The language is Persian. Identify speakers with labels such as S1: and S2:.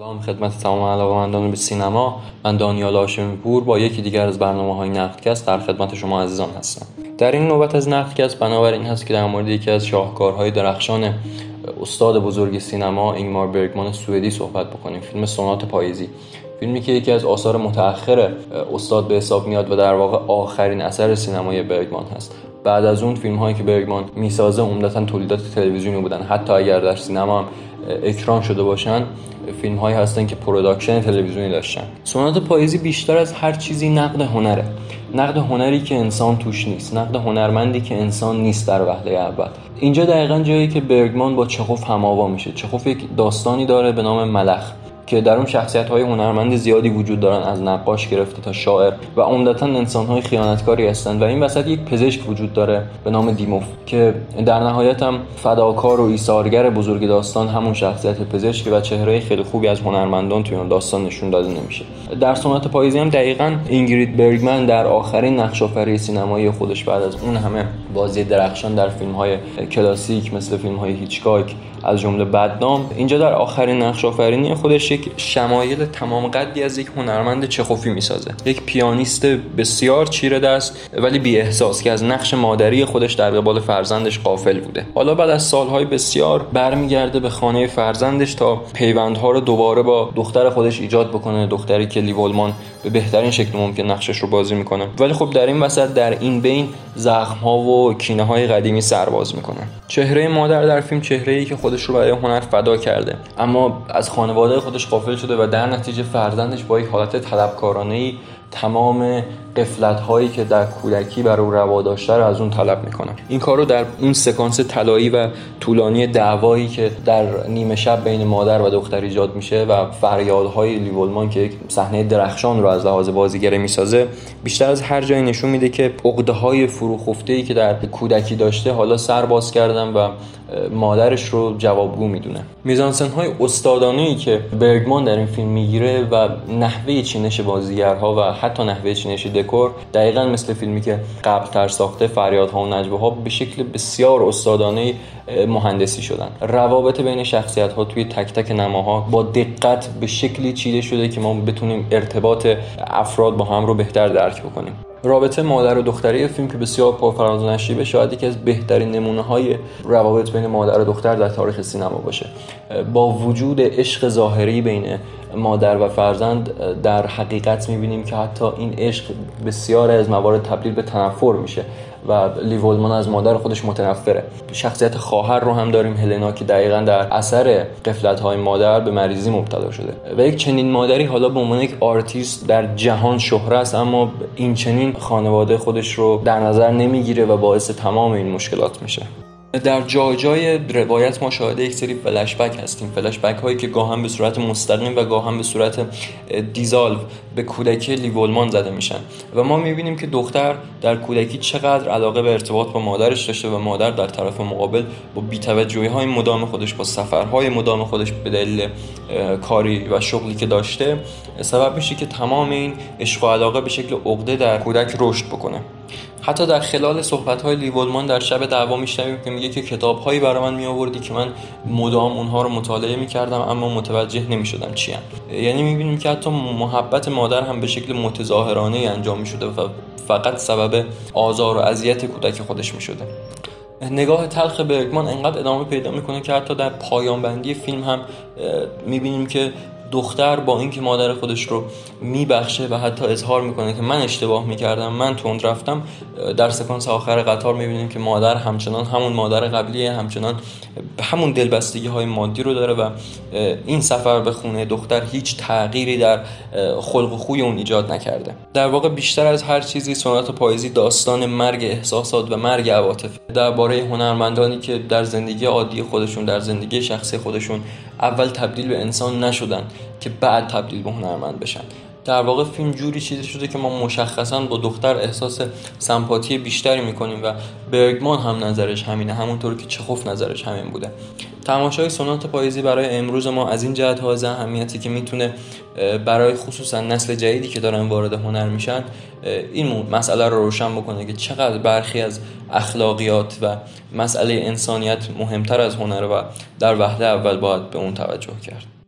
S1: سلام خدمت تمام علاقمندان به سینما. من دانیال هاشمی پور با یکی دیگر از برنامه های نقدکست در خدمت شما عزیزان هستم. در این نوبت از نقدکست بنابر این هست که در مورد یکی از شاهکارهای درخشان استاد بزرگ سینما اینگمار برگمان سوئدی صحبت بکنیم. فیلم سونات پاییزی. فیلمی که یکی از آثار متأخر استاد به حساب میاد و در واقع آخرین اثر سینمای برگمان هست. بعد از اون فیلم هایی که برگمان می‌سازه عمدتا تولیدات تلویزیونی بودن. حتی اگر در سینما هم اکران شده باشن فیلم هایی هستن که production تلویزیونی داشتن. سونات پاییزی بیشتر از هر چیزی نقد هنره. نقد هنری که انسان توش نیست. نقد هنرمندی که انسان نیست در وهله اول اینجا دقیقا جایی که برگمان با چخوف هماوا میشه. چخوف یک داستانی داره به نام ملخ. که در اون شخصیت های هنرمند زیادی وجود دارن از نقاش گرفته تا شاعر و عمدتا انسان های خیانتکاری هستند و این وسط یک پزشک وجود داره به نام دیموف که در نهایت هم فداکار و ایثارگر بزرگ داستان همون شخصیت پزشک و چهره خیلی خوبی از هنرمندان توی اون داستان نشون داده نمیشه. در سنت پاییزی هم دقیقا اینگرید برگمن در آخرین نقش آفری سینمایی خودش بعد از اون همه بازی درخشان در فیلم های کلاسیک مثل فیلم های هیچکاک از جمله بدنام اینجا در آخرین نقش آفرینی خودش یک شمایل تمام قدی از یک هنرمند چخوفی می‌سازه. یک پیانیست بسیار چیره دست ولی بی احساس که از نقش مادری خودش در قبال فرزندش قافل بوده. حالا بعد از سالهای بسیار برمیگرده به خانه فرزندش تا پیوندها رو دوباره با دختر خودش ایجاد بکنه دختری که لیولمان به بهترین شکل ممکن نقشش رو بازی می‌کنه. ولی خب در این وسط در این بین زخم ها و کینه های قدیمی سرباز می‌کنه. چهره مادر در فیلم چهره ای که خودش رو برای هنر فدا کرده. اما از خانواده خودش قافل شده و در نتیجه فرزندش با یک حالت طلبکارانه ای تمام قفلت هایی که در کودکی بر او روا داشته رو از اون طلب می‌کنه این کار رو در اون سکانس طلایی و طولانی دعوایی که در نیمه شب بین مادر و دختر ایجاد میشه و فریادهای لیولمان که یک صحنه درخشان رو از لحاظ بازیگره می‌سازه بیشتر از هر جایی نشون میده که عقده های ای که در کودکی داشته حالا سر باز کردن و مادرش رو جوابگو می‌دونه. میزانسن های استادانه ای که برگمان در این فیلم می‌گیره و نحوه چینش بازیگرها و حتی نحوه چینش دکور دقیقا مثل فیلمی که قبل تر ساخته فریادها و نجوه ها به شکل بسیار استادانه مهندسی شدن. روابط بین شخصیت ها توی تک تک نماها با دقت به شکلی چیده شده که ما بتونیم ارتباط افراد با هم رو بهتر درک بکنیم. رابطه مادر و دختری فیلم که بسیار پرفراز و نشیبه شاید یکی از بهترین نمونه های روابط بین مادر و دختر در تاریخ سینما باشه. با وجود عشق ظاهری بین مادر و فرزند در حقیقت می‌بینیم که حتی این عشق بسیار از موارد تبدیل به تنفر میشه. و لیولمان از مادر خودش متنفره. شخصیت خواهر رو هم داریم هلنا که دقیقا در اثر قفلت های مادر به مریضی مبتلا شده. و یک چنین مادری حالا به عنوان یک آرتیست در جهان شهره است اما این چنین خانواده خودش رو در نظر نمی‌گیره و باعث تمام این مشکلات میشه. در جای جای روایت ما شاهد یک سری فلشبک هستیم. فلشبک هایی که گاهم به صورت مستقیم و گاهم به صورت dissolve به کودکی لیو اولمان زده میشن. و ما می‌بینیم که دختر در کودکی چقدر علاقه به ارتباط با مادرش داشته و مادر در طرف مقابل با بیتوجهی های مدام خودش با سفرهای مدام خودش به دلیل کاری و شغلی که داشته سبب میشه که تمام این عشق و علاقه به شکل عقده در کودک رشد بکنه. حتی در خلال صحبت های لیولمان در شب دعوا میشنویم که میگه که کتاب هایی برای من می آوردی که من مدام اونها رو مطالعه می‌کردم اما متوجه نمی‌شدم چی هم. یعنی می‌بینیم که حتی محبت مادر هم به شکل متظاهرانه انجام می‌شده و فقط سبب آزار و اذیت کودک خودش می‌شده نگاه تلخ برگمان انقدر ادامه پیدا می‌کنه که حتی در پایان بندی فیلم هم می‌بینیم که دختر با اینکه مادر خودش رو میبخشه و حتی اظهار می‌کنه که من اشتباه می‌کردم من تند رفتم در سکانس آخر قطار می‌بینیم که مادر همچنان همون مادر قبلیه همچنان همون دلبستگی های مادی رو داره و این سفر به خونه دختر هیچ تغییری در خلق و خوی اون ایجاد نکرده. در واقع بیشتر از هر چیزی سنت پاییزی داستان مرگ احساسات و مرگ عواطف. درباره هنرمندانی که در زندگی عادی خودشون در زندگی شخصی خودشون اول تبدیل به انسان نشدن. که بعد تبدیل به هنرمند بشن. در واقع فیلم جوری چیزی شده که ما مشخصا با دختر احساس سمپاتی بیشتری می‌کنیم و برگمان هم نظرش همینه همونطور که چخوف نظرش همین بوده. تماشای سونات پاییزی برای امروز ما از این جهت ها اهمیتی که می‌تونه برای خصوصا نسل جدیدی که دارن وارد هنر میشن این مسئله رو روشن بکنه که چقدر برخی از اخلاقیات و مسئله انسانیت مهمتر از هنر و در وهله اول باید به اون توجه کرد.